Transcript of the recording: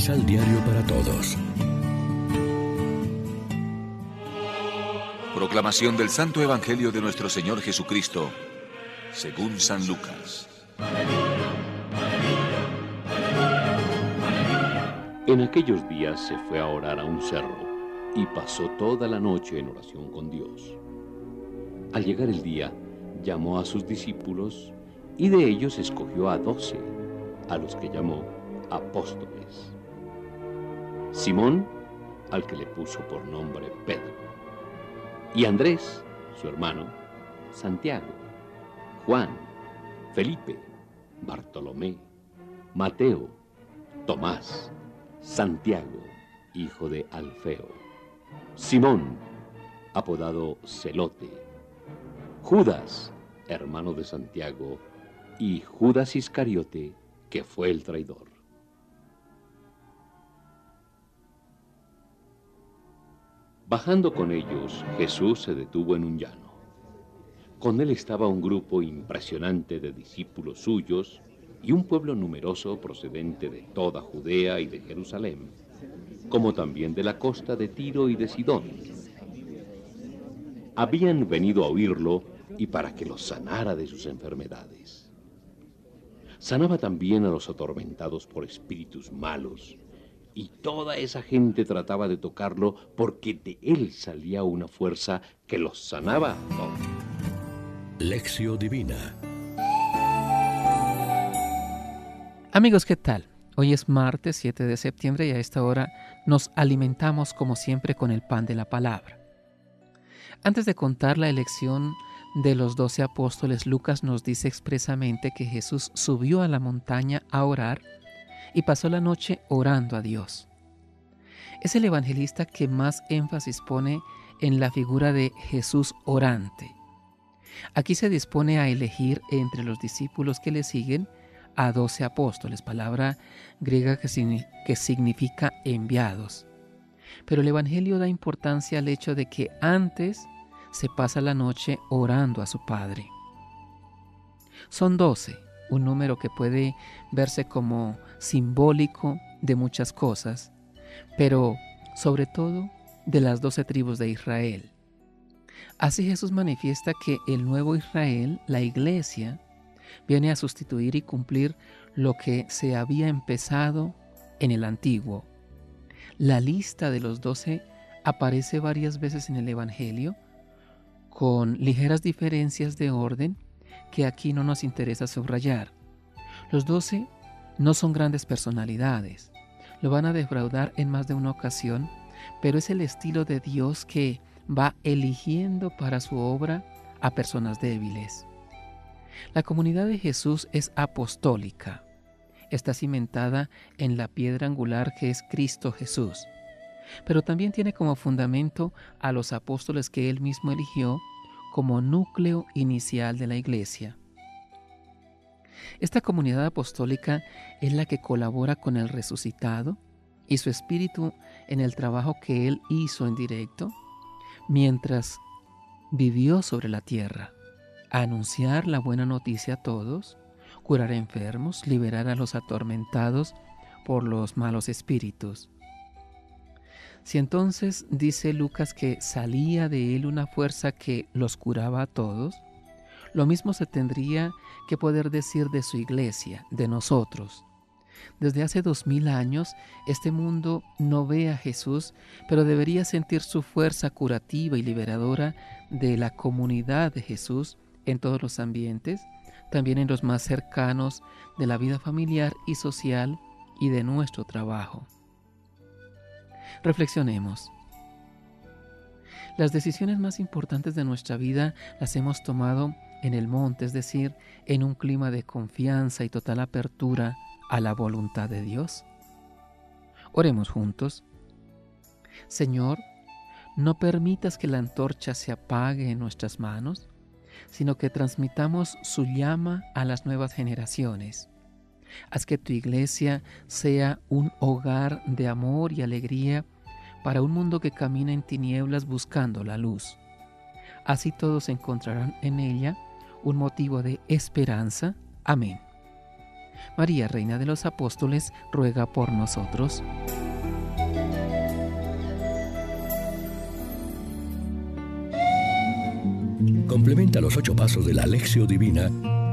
Misal Diario para Todos. Proclamación del Santo Evangelio de nuestro Señor Jesucristo, según San Lucas. En aquellos días se fue a orar a un cerro y pasó toda la noche en oración con Dios. Al llegar el día, llamó a sus discípulos y de ellos escogió a doce, a los que llamó apóstoles. Simón, al que le puso por nombre Pedro, y Andrés, su hermano, Santiago, Juan, Felipe, Bartolomé, Mateo, Tomás, Santiago, hijo de Alfeo, Simón, apodado Celote, Judas, hermano de Santiago, y Judas Iscariote, que fue el traidor. Bajando con ellos, Jesús se detuvo en un llano. Con él estaba un grupo impresionante de discípulos suyos y un pueblo numeroso procedente de toda Judea y de Jerusalén, como también de la costa de Tiro y de Sidón. Habían venido a oírlo y para que los sanara de sus enfermedades. Sanaba también a los atormentados por espíritus malos y toda esa gente trataba de tocarlo porque de él salía una fuerza que los sanaba a Lección Divina Amigos, ¿qué tal? Hoy es martes 7 de septiembre y a esta hora nos alimentamos como siempre con el pan de la palabra. Antes de contar la elección de los doce apóstoles, Lucas nos dice expresamente que Jesús subió a la montaña a orar y pasó la noche orando a Dios. Es el evangelista que más énfasis pone en la figura de Jesús orante. Aquí se dispone a elegir entre los discípulos que le siguen a doce apóstoles, palabra griega que, significa enviados. Pero el Evangelio da importancia al hecho de que antes se pasa la noche orando a su Padre. Son doce, un número que puede verse como simbólico de muchas cosas, pero sobre todo de las doce tribus de Israel. Así Jesús manifiesta que el nuevo Israel, la iglesia, viene a sustituir y cumplir lo que se había empezado en el antiguo. La lista de los doce aparece varias veces en el Evangelio, con ligeras diferencias de orden que aquí no nos interesa subrayar. Los doce no son grandes personalidades, lo van a defraudar en más de una ocasión, pero es el estilo de Dios que va eligiendo para su obra a personas débiles. La comunidad de Jesús es apostólica. Está cimentada en la piedra angular que es Cristo Jesús. Pero también tiene como fundamento a los apóstoles que él mismo eligió como núcleo inicial de la iglesia. Esta comunidad apostólica es la que colabora con el resucitado y su espíritu en el trabajo que él hizo en directo mientras vivió sobre la tierra anunciar la buena noticia a todos, curar enfermos, liberar a los atormentados por los malos espíritus. Si entonces dice Lucas que salía de él una fuerza que los curaba a todos, lo mismo se tendría que poder decir de su iglesia, de nosotros. Desde hace dos mil años este mundo no ve a Jesús, pero debería sentir su fuerza curativa y liberadora de la comunidad de Jesús en todos los ambientes, también en los más cercanos de la vida familiar y social y de nuestro trabajo. Reflexionemos. Las decisiones más importantes de nuestra vida las hemos tomado en el monte, es decir, en un clima de confianza y total apertura a la voluntad de Dios. Oremos juntos. Señor, no permitas que la antorcha se apague en nuestras manos sino que transmitamos su llama a las nuevas generaciones. Haz que tu iglesia sea un hogar de amor y alegría para un mundo que camina en tinieblas buscando la luz. Así todos encontrarán en ella un motivo de esperanza. Amén. María, Reina de los Apóstoles, ruega por nosotros. Complementa los ocho pasos de la Alexio Divina